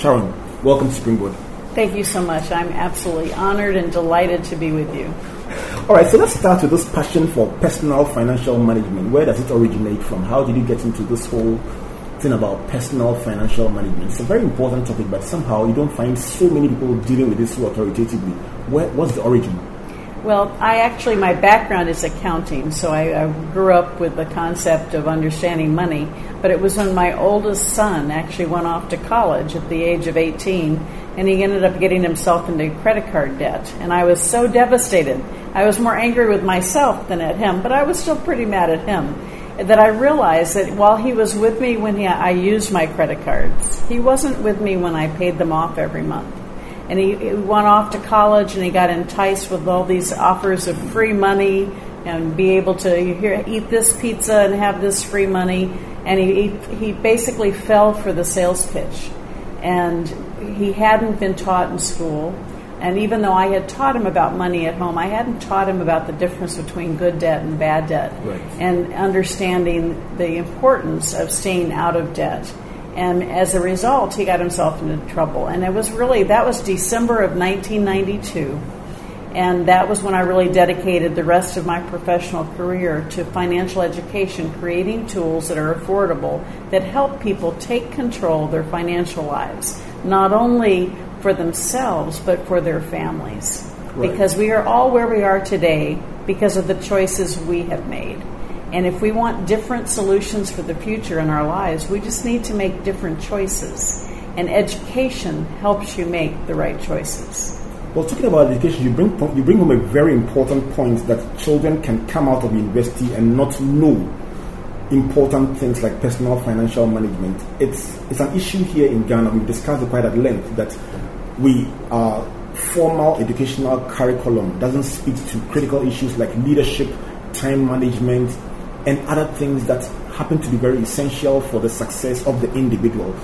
Sharon, welcome to Springboard. Thank you so much. I'm absolutely honored and delighted to be with you. All right, so let's start with this passion for personal financial management. Where does it originate from? How did you get into this whole thing about personal financial management? It's a very important topic, but somehow you don't find so many people dealing with this so authoritatively. Where, what's the origin? Well, I actually, my background is accounting, so I, I, grew up with the concept of understanding money. But it was when my oldest son actually went off to college at the age of 18, and he ended up getting himself into credit card debt. And I was so devastated. I was more angry with myself than at him, but I was still pretty mad at him. That I realized that while he was with me when he, I used my credit cards, he wasn't with me when I paid them off every month and he, he went off to college and he got enticed with all these offers of free money and be able to hear, eat this pizza and have this free money. And he, he, he basically fell for the sales pitch. And he hadn't been taught in school. And even though I had taught him about money at home, I hadn't taught him about the difference between good debt and bad debt right. and understanding the importance of staying out of debt. And as a result, he got himself into trouble. And it was really, that was December of 1992. And that was when I really dedicated the rest of my professional career to financial education, creating tools that are affordable that help people take control of their financial lives, not only for themselves, but for their families. Right. Because we are all where we are today because of the choices we have made. And if we want different solutions for the future in our lives, we just need to make different choices. And education helps you make the right choices. Well, talking about education, you bring you bring home a very important point that children can come out of university and not know important things like personal financial management. It's it's an issue here in Ghana. We've discussed it quite at length that we our formal educational curriculum doesn't speak to critical issues like leadership, time management, and other things that happen to be very essential for the success of the individual.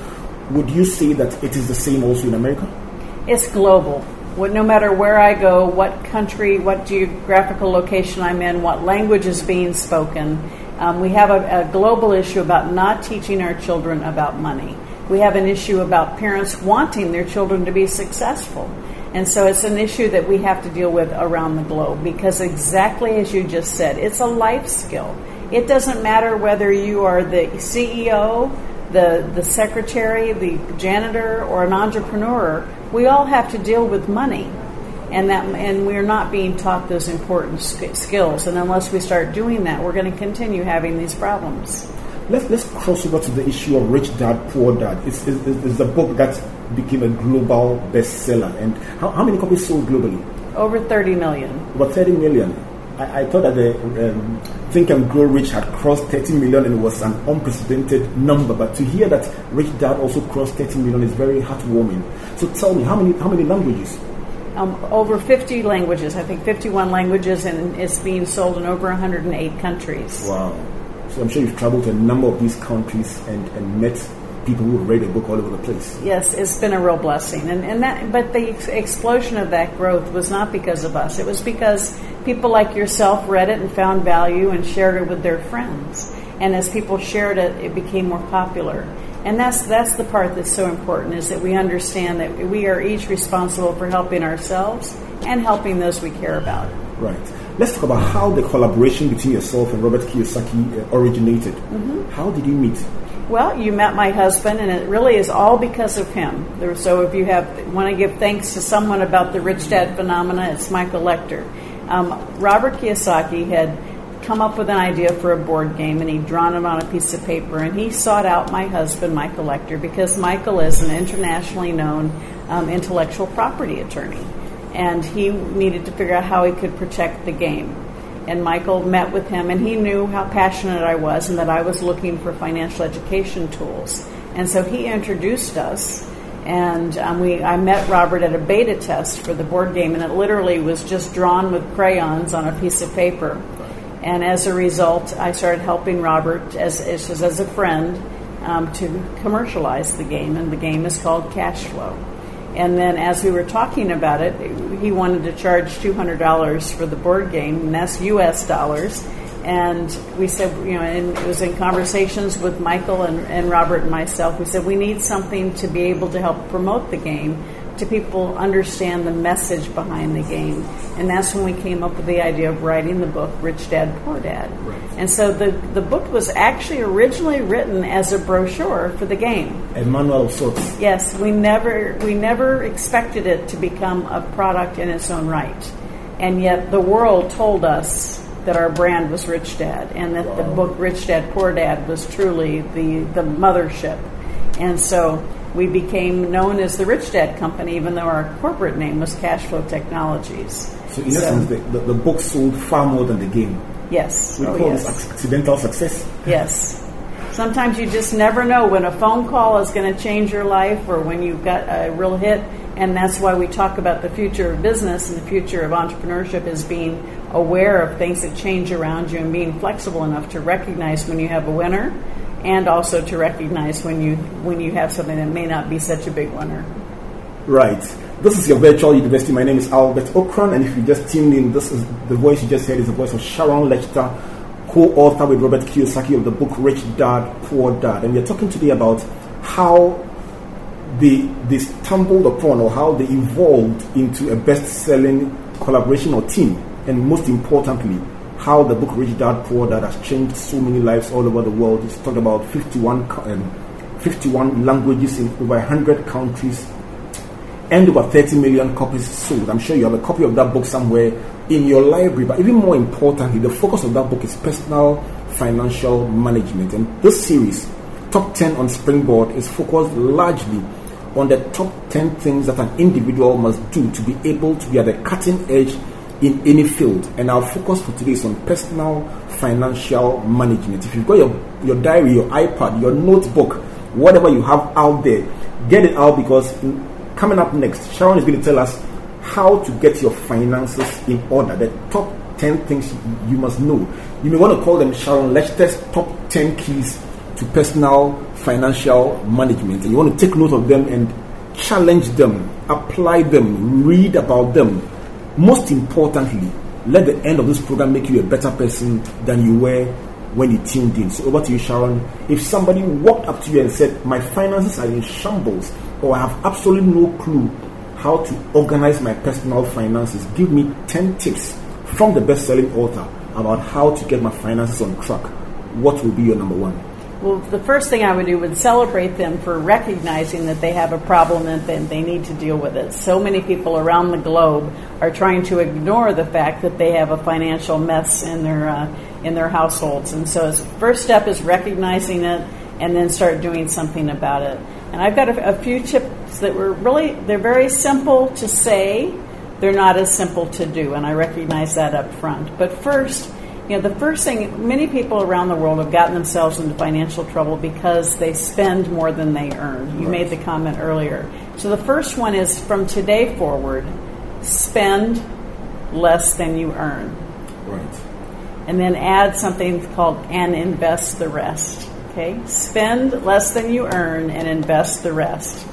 Would you say that it is the same also in America? It's global. No matter where I go, what country, what geographical location I'm in, what language is being spoken, um, we have a, a global issue about not teaching our children about money. We have an issue about parents wanting their children to be successful. And so it's an issue that we have to deal with around the globe because, exactly as you just said, it's a life skill. It doesn't matter whether you are the CEO, the, the secretary, the janitor, or an entrepreneur. We all have to deal with money. And, that, and we're not being taught those important skills. And unless we start doing that, we're going to continue having these problems. Let's, let's cross over to the issue of Rich Dad, Poor Dad. It's, it's, it's a book that became a global bestseller. And how, how many copies sold globally? Over 30 million. Over 30 million. I, I thought that the um, Think and Grow Rich had crossed 30 million and it was an unprecedented number. But to hear that Rich Dad also crossed 30 million is very heartwarming. So tell me, how many how many languages? Um, over 50 languages. I think 51 languages, and it's being sold in over 108 countries. Wow. So I'm sure you've traveled to a number of these countries and, and met people who read the book all over the place. Yes, it's been a real blessing, and and that. But the explosion of that growth was not because of us. It was because people like yourself read it and found value and shared it with their friends. And as people shared it, it became more popular. And that's that's the part that's so important is that we understand that we are each responsible for helping ourselves and helping those we care about. Right. Let's talk about how the collaboration between yourself and Robert Kiyosaki originated. Mm-hmm. How did you meet? Well, you met my husband, and it really is all because of him. So, if you have want to give thanks to someone about the rich dad phenomena, it's Michael Lechter. Um, Robert Kiyosaki had come up with an idea for a board game, and he'd drawn it on a piece of paper. And he sought out my husband, Michael Lechter, because Michael is an internationally known um, intellectual property attorney, and he needed to figure out how he could protect the game and Michael met with him, and he knew how passionate I was and that I was looking for financial education tools. And so he introduced us, and um, we I met Robert at a beta test for the board game, and it literally was just drawn with crayons on a piece of paper. And as a result, I started helping Robert as as, as a friend um, to commercialize the game, and the game is called Cash Flow. And then as we were talking about it, he wanted to charge $200 for the board game, and that's US dollars. and we said, you know, and it was in conversations with Michael and, and Robert and myself. We said we need something to be able to help promote the game to people understand the message behind the game. And that's when we came up with the idea of writing the book Rich Dad Poor Dad. Right. And so the, the book was actually originally written as a brochure for the game. A manual of sorts. Yes, we never we never expected it to become a product in its own right. And yet the world told us that our brand was Rich Dad and that the book Rich Dad Poor Dad was truly the, the mothership. And so we became known as the Rich Dad Company, even though our corporate name was Cashflow Technologies. So in essence, the, the, the book sold far more than the game. yes, We oh, call yes. this accidental success. Yes. Sometimes you just never know when a phone call is going to change your life or when you've got a real hit. And that's why we talk about the future of business and the future of entrepreneurship is being aware of things that change around you and being flexible enough to recognize when you have a winner and also to recognize when you when you have something that may not be such a big winner. Right. This is your virtual university. My name is Albert Ocran, and if you just tuned in, this is the voice you just heard is the voice of Sharon Lechter, co-author with Robert Kiyosaki of the book Rich Dad Poor Dad, and we are talking today about how they they stumbled upon or how they evolved into a best-selling collaboration or team, and most importantly, how the book Rich Dad Poor Dad has changed so many lives all over the world. It's talked about 51 um, 51 languages in over 100 countries and over 30 million copies sold. I'm sure you have a copy of that book somewhere in your library. But even more importantly, the focus of that book is personal financial management. And this series, Top 10 on Springboard, is focused largely on the top 10 things that an individual must do to be able to be at the cutting edge in any field. And our focus for today is on personal financial management. If you've got your, your diary, your iPad, your notebook, whatever you have out there, get it out because in- coming up next, Sharon is going to tell us how to get your finances in order. The top 10 things you must know. You may want to call them Sharon Lechter's top 10 keys to personal financial management. And you want to take note of them and challenge them, apply them, read about them. Most importantly, let the end of this program make you a better person than you were when you tuned in. So over to you, Sharon. If somebody walked up to you and said, My finances are in shambles, or I have absolutely no clue how to organize my personal finances, give me 10 tips from the best selling author about how to get my finances on track. What will be your number one? Well, the first thing I would do would celebrate them for recognizing that they have a problem and that they need to deal with it. So many people around the globe are trying to ignore the fact that they have a financial mess in their uh, in their households, and so the first step is recognizing it and then start doing something about it. And I've got a, a few tips that were really they're very simple to say, they're not as simple to do, and I recognize that up front. But first, you know, the first thing, many people around the world have gotten themselves into financial trouble because they spend more than they earn. You Right. made the comment earlier. So the first one is from today forward, spend less than you earn. Right. And then add something called and invest the rest. Okay? Spend less than you earn and invest the rest.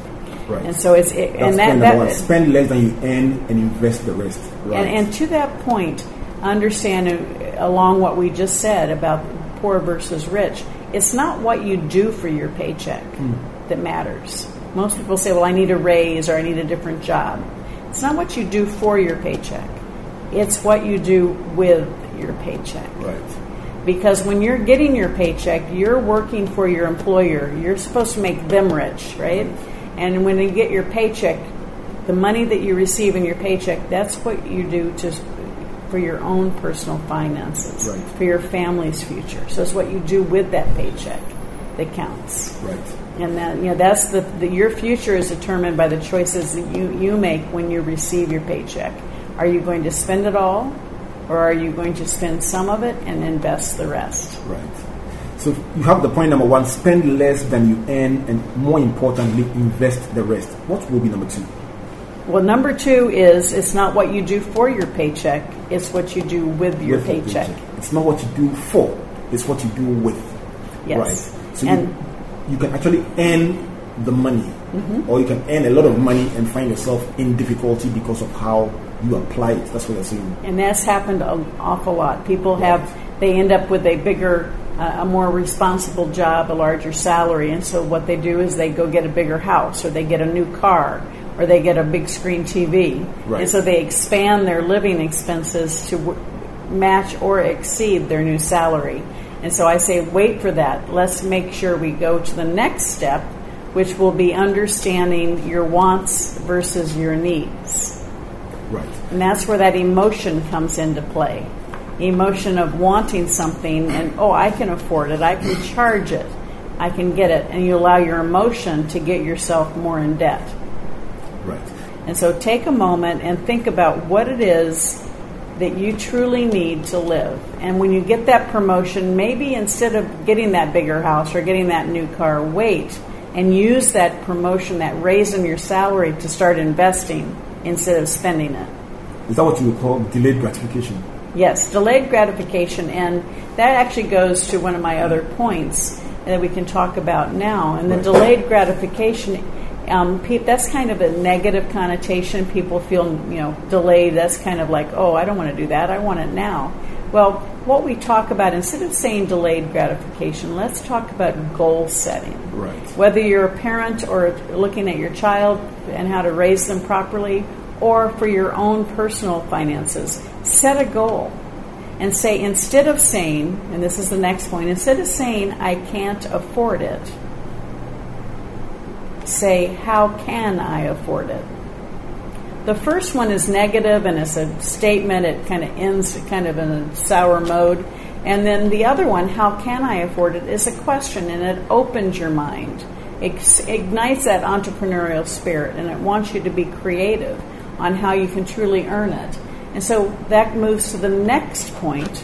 Right. And so it's, it, and that, that. Spend less than you earn and invest the rest. Right. And, and to that point, understand along what we just said about poor versus rich, it's not what you do for your paycheck hmm. that matters. Most people say, well, I need a raise or I need a different job. It's not what you do for your paycheck, it's what you do with your paycheck. right. Because when you're getting your paycheck, you're working for your employer. You're supposed to make them rich, right? And when you get your paycheck, the money that you receive in your paycheck, that's what you do to for your own personal finances, Right. for your family's future. So it's what you do with that paycheck that counts. Right. And that you know that's the, the your future is determined by the choices that you, you make when you receive your paycheck. Are you going to spend it all, or are you going to spend some of it and invest the rest? Right. So you have the point number one: spend less than you earn, and more importantly, invest the rest. What will be number two? Well, number two is it's not what you do for your paycheck; it's what you do with your With paycheck. It's not what you do for; it's what you do with. Yes. Right. So And- you, you can actually earn the money, Mm-hmm. or you can earn a lot of money and find yourself in difficulty because of how you apply it. That's what I'm saying. And that's happened an awful lot. People have they end up with a bigger, uh, a more responsible job, a larger salary, and so what they do is they go get a bigger house or they get a new car or they get a big screen TV. Right. And so they expand their living expenses to w- match or exceed their new salary. And so I say, wait for that. Let's make sure we go to the next step, which will be understanding your wants versus your needs. Right. And that's where that emotion comes into play. Emotion of wanting something and, oh, I can afford it, I can charge it, I can get it. And you allow your emotion to get yourself more in debt. Right. And so take a moment and think about what it is that you truly need to live. And when you get that promotion, maybe instead of getting that bigger house or getting that new car, wait and use that promotion, that raise in your salary to start investing instead of spending it. Is that what you would call delayed gratification? Yes, delayed gratification. And that actually goes to one of my other points that we can talk about now. And the Right. delayed gratification, um, pe- that's kind of a negative connotation. People feel, you know, delayed. That's kind of like, oh, I don't want to do that. I want it now. Well, what we talk about, instead of saying delayed gratification, let's talk about goal setting. Right. Whether you're a parent or looking at your child and how to raise them properly, or for your own personal finances, set a goal and say, instead of saying, and this is the next point, instead of saying, I can't afford it, say, how can I afford it? The first one is negative and it's a statement, it kind of ends kind of in a sour mode. And then the other one, how can I afford it, is a question and it opens your mind. It ignites that entrepreneurial spirit and it wants you to be creative on how you can truly earn it. And so that moves to the next point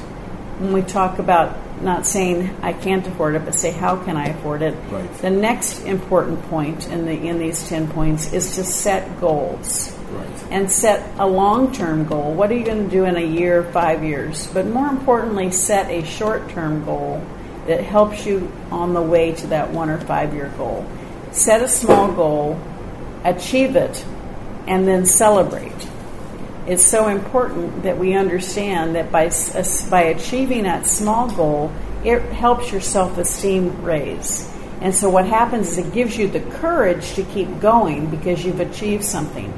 when we talk about not saying I can't afford it, but say how can I afford it. Right. The next important point in the in these ten points is to set goals Right. and set a long term goal. What are you going to do in a year, five years? But more importantly, set a short term goal that helps you on the way to that one or five year goal. Set a small goal, achieve it, and then celebrate. It's so important that we understand that by, by achieving that small goal, it helps your self esteem raise. And so, what happens is it gives you the courage to keep going because you've achieved something.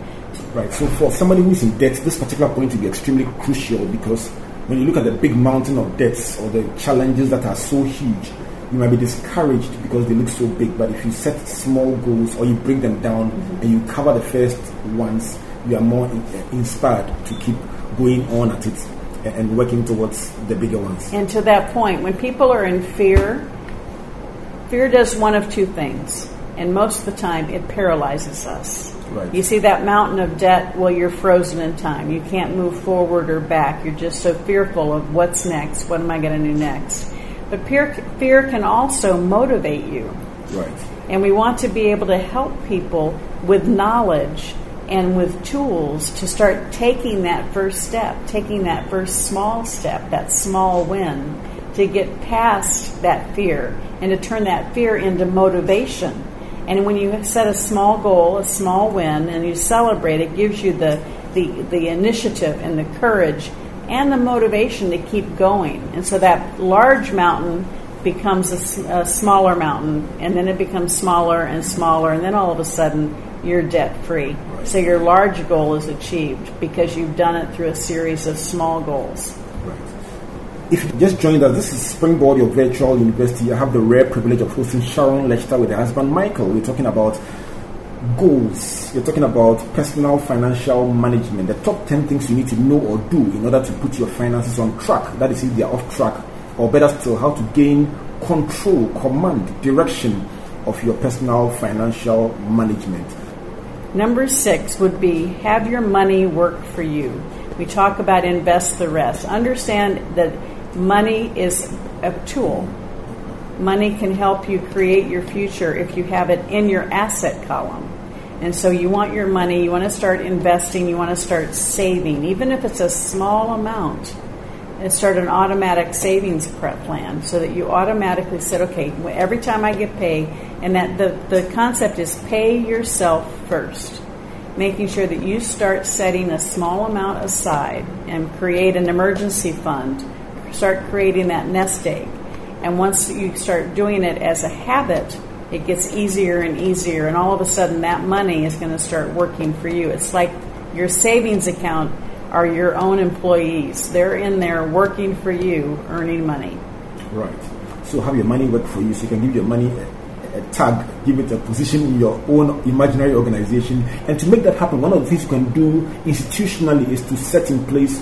Right. So for somebody who's in debt, this particular point will be extremely crucial because when you look at the big mountain of debts or the challenges that are so huge, you might be discouraged because they look so big. But if you set small goals or you bring them down mm-hmm. and you cover the first ones, you are more in, uh, inspired to keep going on at it and, and working towards the bigger ones. And to that point, when people are in fear, fear does one of two things. And most of the time, it paralyzes us. Right. You see that mountain of debt, well, you're frozen in time. You can't move forward or back. You're just so fearful of what's next. What am I going to do next? But fear, fear can also motivate you. Right. And we want to be able to help people with knowledge and with tools to start taking that first step, taking that first small step, that small win, to get past that fear and to turn that fear into motivation. And when you set a small goal, a small win, and you celebrate, it gives you the, the, the initiative and the courage and the motivation to keep going. And so that large mountain becomes a smaller mountain, and then it becomes smaller and smaller, and then all of a sudden you're debt free. So your large goal is achieved because you've done it through a series of small goals. Right. If you just joined us, this is Springboard, your virtual university. I have the rare privilege of hosting Sharon Lechter with her husband Michael. We're talking about goals. We're talking about personal financial management, the top 10 things you need to know or do in order to put your finances on track. That is, if they are off track, or better still, how to gain control, command, direction of your personal financial management. Number six would be have your money work for you. We talk about invest the rest. Understand that money is a tool. Money can help you create your future if you have it in your asset column. And so you want your money, you want to start investing, you want to start saving, even if it's a small amount. And start an automatic savings prep plan so that you automatically said, okay, every time I get paid, and that the, the concept is pay yourself first making sure that you start setting a small amount aside and create an emergency fund, start creating that nest egg. And once you start doing it as a habit, it gets easier and easier, and all of a sudden that money is going to start working for you. It's like your savings account are your own employees. They're in there working for you, earning money. Right. So have your money work for you. So you can give your money a, a tag, give it a position in your own imaginary organization. And to make that happen, one of the things you can do institutionally is to set in place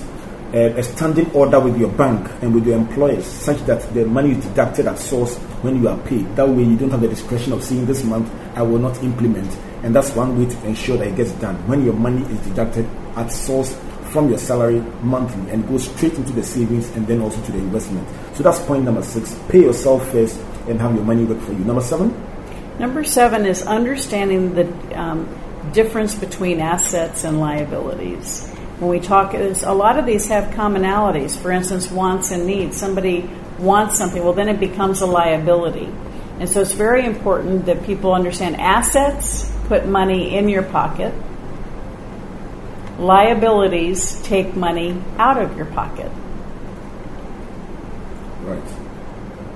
a standing order with your bank and with your employers such that the money is deducted at source when you are paid. That way, you don't have the discretion of saying this month I will not implement. And that's one way to ensure that it gets done. When your money is deducted at source from your salary monthly and go straight into the savings and then also to the investment. So that's point number six. Pay yourself first and have your money work for you. Number seven? Number seven is understanding the um, difference between assets and liabilities when we talk, a lot of these have commonalities. For instance, wants and needs. Somebody wants something, well, then it becomes a liability. And so it's very important that people understand assets put money in your pocket, liabilities take money out of your pocket. Right.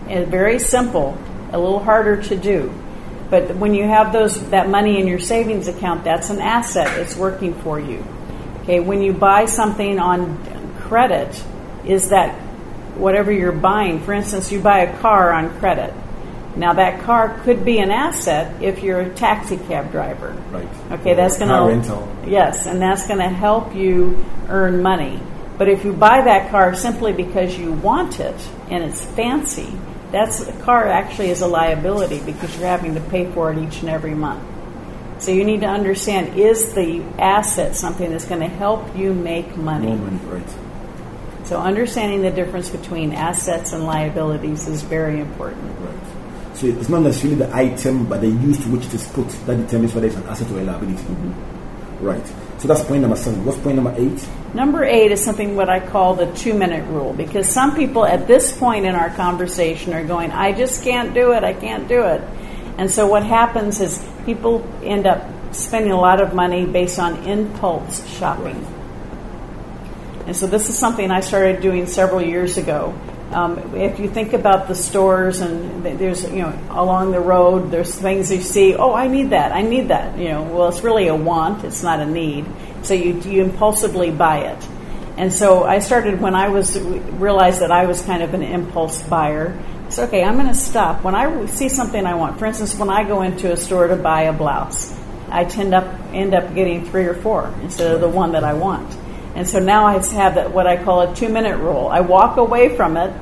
And very simple, a little harder to do. But when you have those that money in your savings account, that's an asset. It's working for you. Okay, when you buy something on credit, is that whatever you're buying? For instance, you buy a car on credit. Now that car could be an asset if you're a taxi cab driver. Right. Okay, or that's going to rental. Yes, and that's going to help you earn money. But if you buy that car simply because you want it and it's fancy, that's the car actually is a liability because you're having to pay for it each and every month. So you need to understand is the asset something that's going to help you make money? Moment, right. So understanding the difference between assets and liabilities is very important. Right. So it's not necessarily the item, but the use to which it is put that determines whether it's an asset or a liability. Mm-hmm. Right. So that's point number seven. What's point number eight? Number eight is something what I call the two minute rule because some people at this point in our conversation are going, I just can't do it, I can't do it. And so what happens is people end up spending a lot of money based on impulse shopping. And so this is something I started doing several years ago. Um, if you think about the stores and there's, you know, along the road, there's things you see, oh, I need that, I need that. You know, well, it's really a want, it's not a need. So you, you impulsively buy it. And so I started when I was realized that I was kind of an impulse buyer. So okay, I'm going to stop when I see something I want. For instance, when I go into a store to buy a blouse, I tend up end up getting three or four instead of the one that I want. And so now I have that what I call a two minute rule. I walk away from it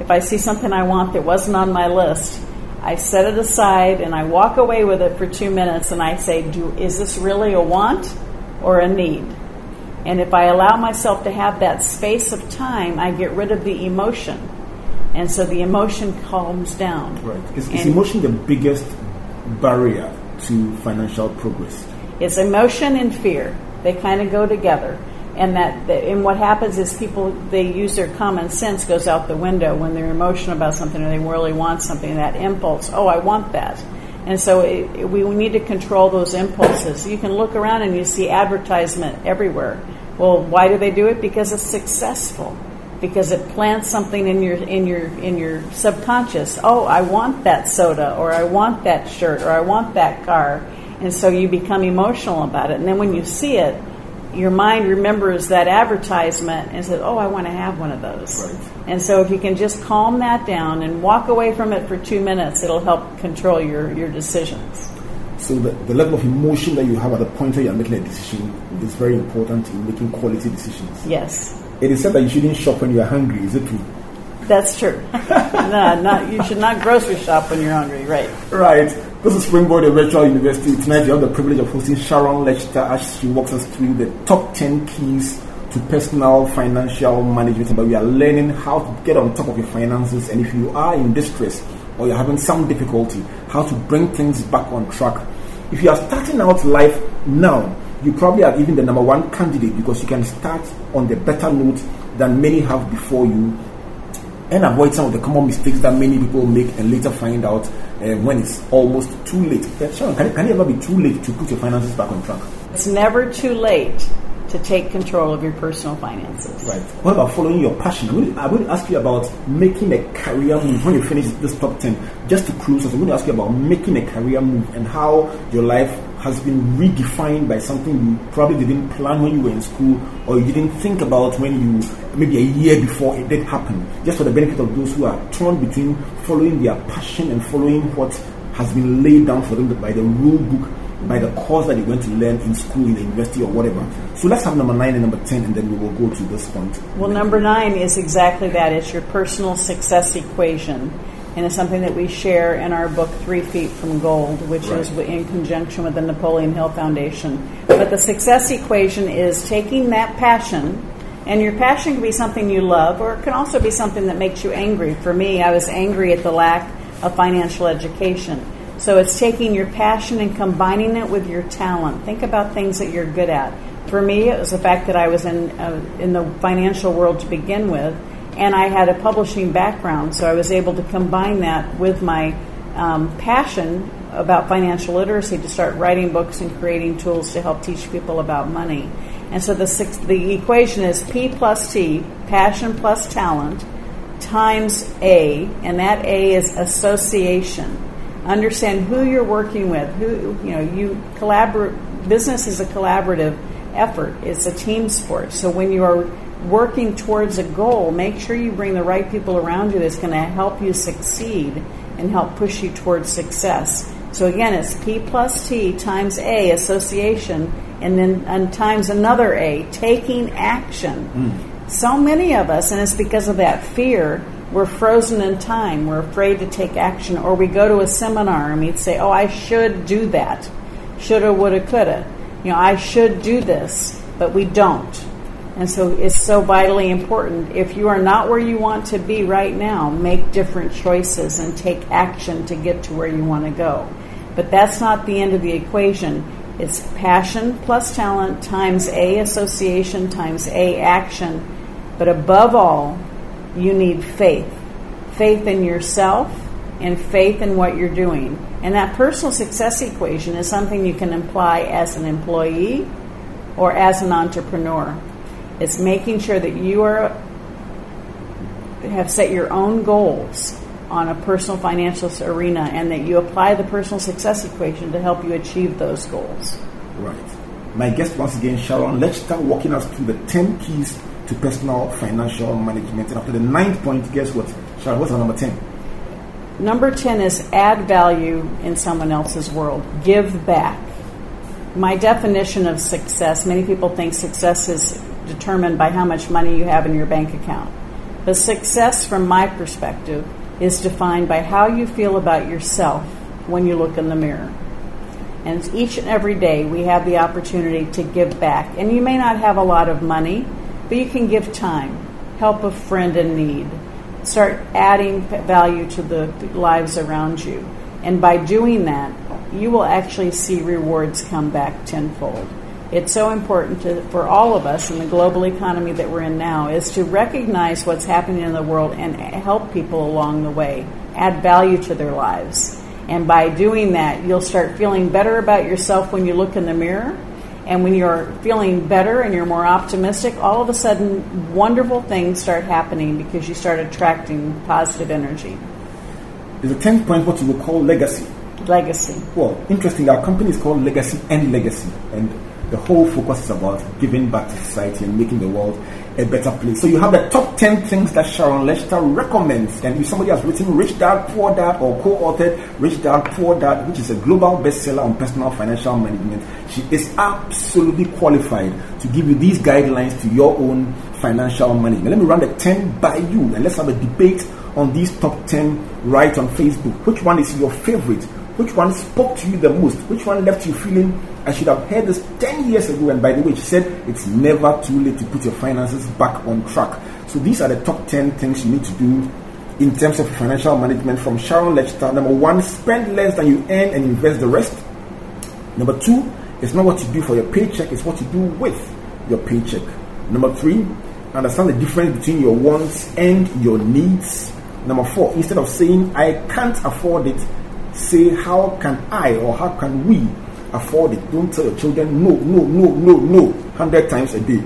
if I see something I want that wasn't on my list. I set it aside and I walk away with it for two minutes and I say, Do, is this really a want or a need? And if I allow myself to have that space of time, I get rid of the emotion and so the emotion calms down. Right. Is, is emotion the biggest barrier to financial progress? It's emotion and fear. They kind of go together. And that, and what happens is people they use their common sense goes out the window when they're emotional about something or they really want something. That impulse, oh, I want that. And so it, it, we need to control those impulses. You can look around and you see advertisement everywhere. Well, why do they do it? Because it's successful because it plants something in your in your in your subconscious. Oh, I want that soda or I want that shirt or I want that car. And so you become emotional about it. And then when you see it, your mind remembers that advertisement and says, "Oh, I want to have one of those." Right. And so if you can just calm that down and walk away from it for 2 minutes, it'll help control your your decisions. So the, the level of emotion that you have at the point where you're making a decision is very important in making quality decisions. Yes. It is said that you shouldn't shop when you are hungry. Is it true? That's true. no, not you should not grocery shop when you're hungry, right? Right. This is Springboard at Virtual University. Tonight you have the privilege of hosting Sharon Lechter as she walks us through the top 10 keys to personal financial management. But we are learning how to get on top of your finances. And if you are in distress or you're having some difficulty, how to bring things back on track. If you are starting out life now, you probably are even the number one candidate because you can start on the better note than many have before you and avoid some of the common mistakes that many people make and later find out uh, when it's almost too late. Yeah, Sharon, can, it, can it ever be too late to put your finances back on track? It's never too late to take control of your personal finances. Right. What about following your passion? I'm going, to, I'm going to ask you about making a career move when you finish this top 10. Just to close us, I'm going to ask you about making a career move and how your life has been redefined by something you probably didn't plan when you were in school or you didn't think about when you, maybe a year before it did happen. Just for the benefit of those who are torn between following their passion and following what has been laid down for them by the rule book by the course that you're going to learn in school, in the university, or whatever. So let's have number nine and number ten, and then we will go to this point. Well, number nine is exactly that. It's your personal success equation. And it's something that we share in our book, Three Feet from Gold, which right. is in conjunction with the Napoleon Hill Foundation. But the success equation is taking that passion, and your passion can be something you love, or it can also be something that makes you angry. For me, I was angry at the lack of financial education. So it's taking your passion and combining it with your talent. Think about things that you're good at. For me, it was the fact that I was in uh, in the financial world to begin with, and I had a publishing background, so I was able to combine that with my um, passion about financial literacy to start writing books and creating tools to help teach people about money. And so the six, the equation is P plus T, passion plus talent, times A, and that A is association. Understand who you're working with who you know you collaborate business is a collaborative effort. It's a team sport. So when you are working towards a goal make sure you bring the right people around you that's going to help you succeed and help push you towards success so again it's p plus t times a association and then and times another a taking action mm. so many of us and it's because of that fear we're frozen in time. We're afraid to take action. Or we go to a seminar and we'd say, oh, I should do that. Shoulda, woulda, coulda. You know, I should do this, but we don't. And so it's so vitally important. If you are not where you want to be right now, make different choices and take action to get to where you want to go. But that's not the end of the equation. It's passion plus talent times A association times A action. But above all, you need faith faith in yourself and faith in what you're doing. And that personal success equation is something you can apply as an employee or as an entrepreneur. It's making sure that you are have set your own goals on a personal financial arena and that you apply the personal success equation to help you achieve those goals. Right. My guest once again, Sharon, let's start walking us through the 10 keys to personal financial management. And after the ninth point, guess what? Sharon, what's our number 10? Number 10 is add value in someone else's world, give back. My definition of success many people think success is determined by how much money you have in your bank account. But success, from my perspective, is defined by how you feel about yourself when you look in the mirror. And each and every day we have the opportunity to give back. And you may not have a lot of money, but you can give time, help a friend in need, start adding value to the lives around you. And by doing that, you will actually see rewards come back tenfold. It's so important to, for all of us in the global economy that we're in now is to recognize what's happening in the world and help people along the way, add value to their lives. And by doing that, you'll start feeling better about yourself when you look in the mirror and when you're feeling better and you're more optimistic, all of a sudden wonderful things start happening because you start attracting positive energy. Is the 10th point what you would call legacy? Legacy. Well, interesting. Our company is called Legacy and Legacy. And the whole focus is about giving back to society and making the world a better place. So you have the top 10 things that Sharon Lechter recommends. And if somebody has written Rich Dad, Poor Dad or co-authored Rich Dad, Poor Dad, which is a global bestseller on personal financial management, she is absolutely qualified to give you these guidelines to your own financial management. Let me run the 10 by you and let's have a debate on these top 10 right on Facebook. Which one is your favorite? Which one spoke to you the most? Which one left you feeling I should have heard this 10 years ago? And by the way, she said it's never too late to put your finances back on track. So these are the top 10 things you need to do in terms of financial management from Sharon Lechter. Number one, spend less than you earn and invest the rest. Number two, it's not what you do for your paycheck, it's what you do with your paycheck. Number three, understand the difference between your wants and your needs. Number four, instead of saying, I can't afford it, say, How can I or how can we afford it. Don't tell your children no, no, no, no, no, 100 times a day.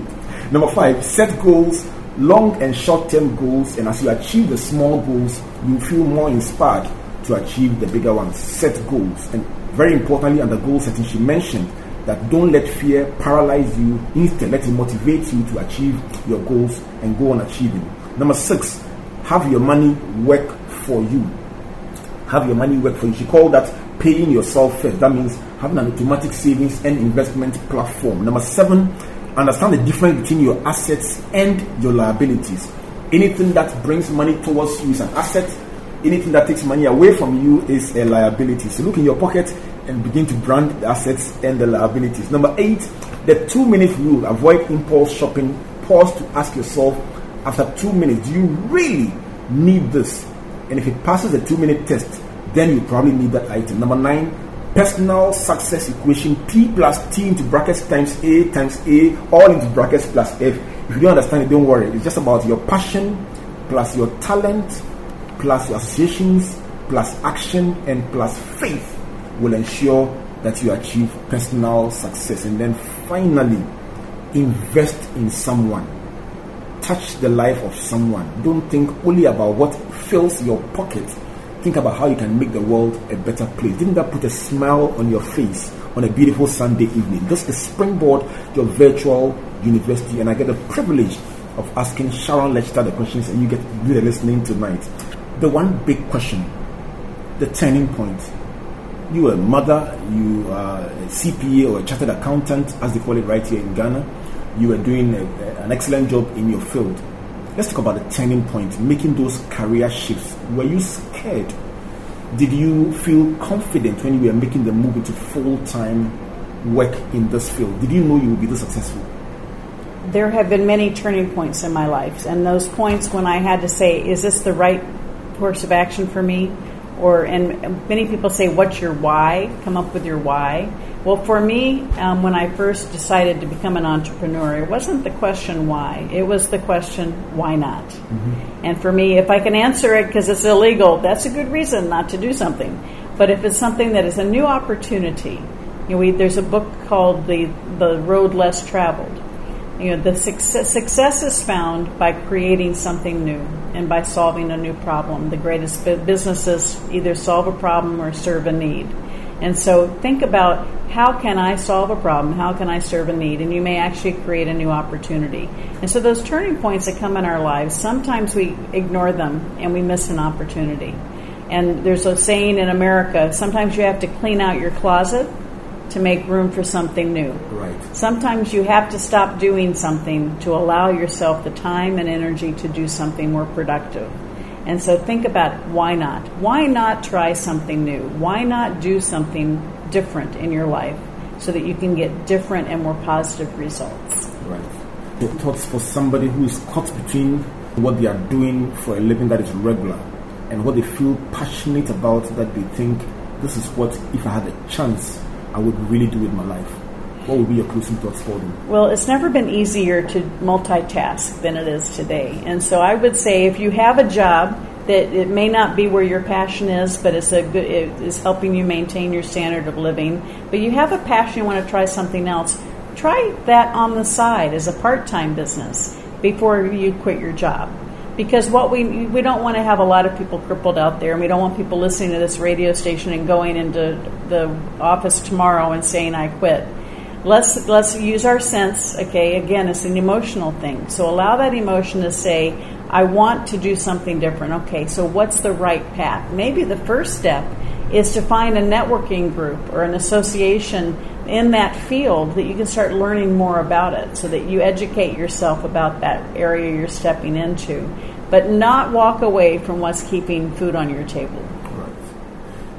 Number five, set goals, long and short term goals, and as you achieve the small goals, you feel more inspired to achieve the bigger ones. Set goals. And very importantly, under goal setting, she mentioned that don't let fear paralyze you. Instead, let it motivate you to achieve your goals and go on achieving. Number six, have your money work for you. Have your money work for you. She called that paying yourself first. That means having an automatic savings and investment platform. Number seven, understand the difference between your assets and your liabilities. Anything that brings money towards you is an asset. Anything that takes money away from you is a liability. So look in your pocket and begin to brand the assets and the liabilities. Number eight, the two minute rule. Avoid impulse shopping. Pause to ask yourself after two minutes, do you really need this? And if it passes the two minute test, then you probably need that item. Number nine, personal success equation P plus T into brackets times A times A, all into brackets plus F. If you don't understand it, don't worry. It's just about your passion plus your talent plus your associations plus action and plus faith will ensure that you achieve personal success. And then finally, invest in someone touch the life of someone. Don't think only about what fills your pocket. Think about how you can make the world a better place. Didn't that put a smile on your face on a beautiful Sunday evening? This is springboard your virtual university, and I get the privilege of asking Sharon Lechter the questions, and you get to do the listening tonight. The one big question, the turning point. You are a mother, you are a CPA or a chartered accountant, as they call it right here in Ghana you were doing a, an excellent job in your field. Let's talk about the turning point, making those career shifts. Were you scared? Did you feel confident when you were making the move into full time work in this field? Did you know you would be this successful? There have been many turning points in my life, and those points when I had to say, is this the right course of action for me? Or, and many people say, what's your why? Come up with your why. Well, for me, um, when I first decided to become an entrepreneur, it wasn't the question why. It was the question why not. Mm-hmm. And for me, if I can answer it because it's illegal, that's a good reason not to do something. But if it's something that is a new opportunity, you know, we, there's a book called the the Road Less Traveled. You know, the success, success is found by creating something new and by solving a new problem. The greatest businesses either solve a problem or serve a need. And so think about how can I solve a problem? How can I serve a need? And you may actually create a new opportunity. And so those turning points that come in our lives, sometimes we ignore them and we miss an opportunity. And there's a saying in America, sometimes you have to clean out your closet to make room for something new. Right. Sometimes you have to stop doing something to allow yourself the time and energy to do something more productive. And so think about why not? Why not try something new? Why not do something different in your life so that you can get different and more positive results? Right. Your thoughts for somebody who is caught between what they are doing for a living that is regular and what they feel passionate about that they think this is what, if I had a chance, I would really do with my life what would be your closing thoughts for them? Well, it's never been easier to multitask than it is today. And so I would say if you have a job that it may not be where your passion is, but it's a good, it is helping you maintain your standard of living, but you have a passion, you want to try something else, try that on the side as a part-time business before you quit your job because what we we don't want to have a lot of people crippled out there, and we don't want people listening to this radio station and going into the office tomorrow and saying I quit let's let's use our sense okay again it's an emotional thing. So allow that emotion to say i want to do something different. Okay so what's the right path? Maybe the first step is to find a networking group or an association in that field that you can start learning more about it so that you educate yourself about that area you're stepping into but not walk away from what's keeping food on your table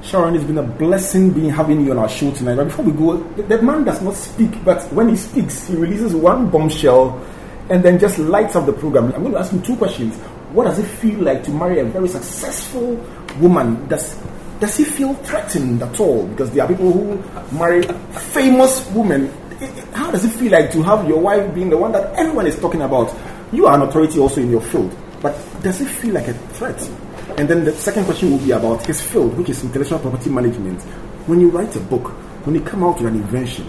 Sharon, it's been a blessing being having you on our show tonight. But before we go, the, man does not speak, but when he speaks, he releases one bombshell and then just lights up the program. I'm going to ask you two questions. What does it feel like to marry a very successful woman? Does does he feel threatened at all? Because there are people who marry famous women. How does it feel like to have your wife being the one that everyone is talking about? You are an authority also in your field, but does it feel like a threat? And then the second question will be about his field, which is intellectual property management. When you write a book, when you come out with an invention,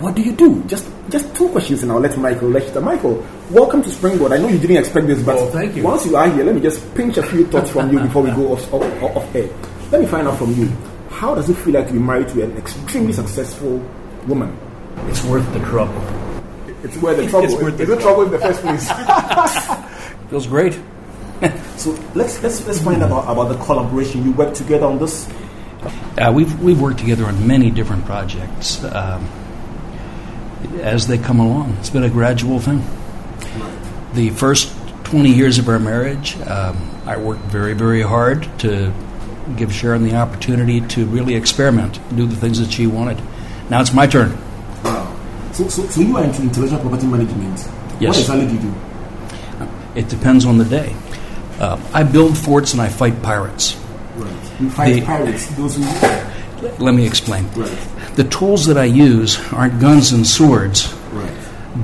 what do you do? Just just two questions, and I'll let Michael lecture. Michael, welcome to Springboard. I know you didn't expect this, but oh, thank you. once you are here, let me just pinch a few thoughts from you before we go off, off, off air. Let me find out from you. How does it feel like to be married to an extremely successful woman? It's worth the trouble. It's worth the trouble. It's worth the Is trouble in the first place? Feels great. so let's let's let's find out about, about the collaboration. You work together on this. Uh, we've we've worked together on many different projects. Um, as they come along. It's been a gradual thing. The first 20 years of our marriage, um, I worked very, very hard to give Sharon the opportunity to really experiment, do the things that she wanted. Now it's my turn. Wow. So, so, so you are into intellectual property management. Yes. What exactly do you do? It depends on the day. Uh, I build forts and I fight pirates. Right. You fight the, pirates. Those who. Let me explain. Right the tools that I use aren't guns and swords, right.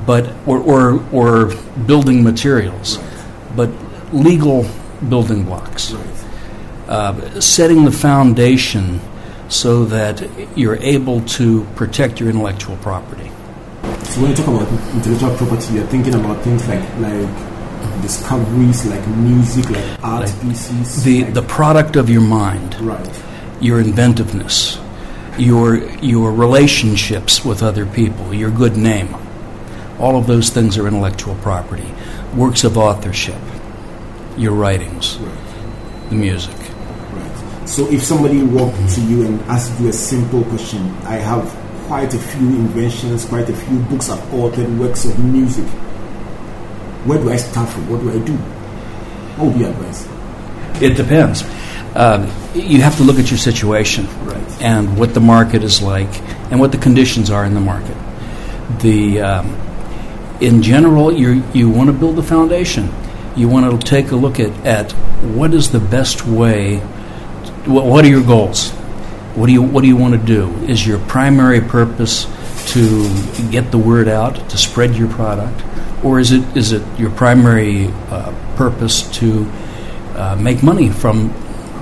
but or, or, or building materials, right. but legal building blocks. Right. Uh, setting the foundation so that you're able to protect your intellectual property. So when you talk about intellectual property, you're thinking about things like like discoveries, like music, like art like pieces, the like the product of your mind, right? Your inventiveness your your relationships with other people, your good name. All of those things are intellectual property. Works of authorship, your writings, right. the music. Right. So if somebody walked to you and asked you a simple question, I have quite a few inventions, quite a few books I've authored, works of music. Where do I start from? What do I do? What would be advice? It depends. Um, you have to look at your situation right. and what the market is like and what the conditions are in the market. The um, in general, you you want to build a foundation. You want to take a look at, at what is the best way. What, what are your goals? What do you what do you want to do? Is your primary purpose to get the word out to spread your product, or is it is it your primary uh, purpose to uh, make money from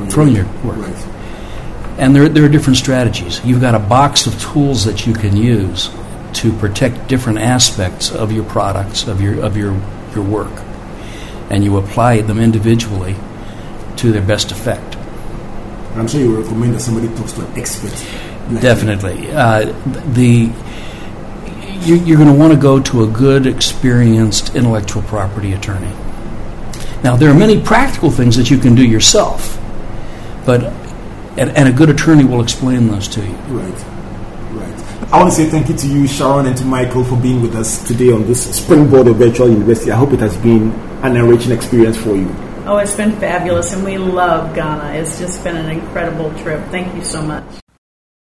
from your work. Right. And there, there are different strategies. You've got a box of tools that you can use to protect different aspects of your products, of your, of your, your work. And you apply them individually to their best effect. I'm sure you recommend that somebody talks to an expert. Like Definitely. Uh, the you, are going to want to go to a good, experienced intellectual property attorney. Now, there are many practical things that you can do yourself. But and, and, a good attorney will explain those to you. Right, right. I want to say thank you to you, Sharon, and to Michael for being with us today on this Springboard of Virtual University. I hope it has been an enriching experience for you. Oh, it's been fabulous, and we love Ghana. It's just been an incredible trip. Thank you so much.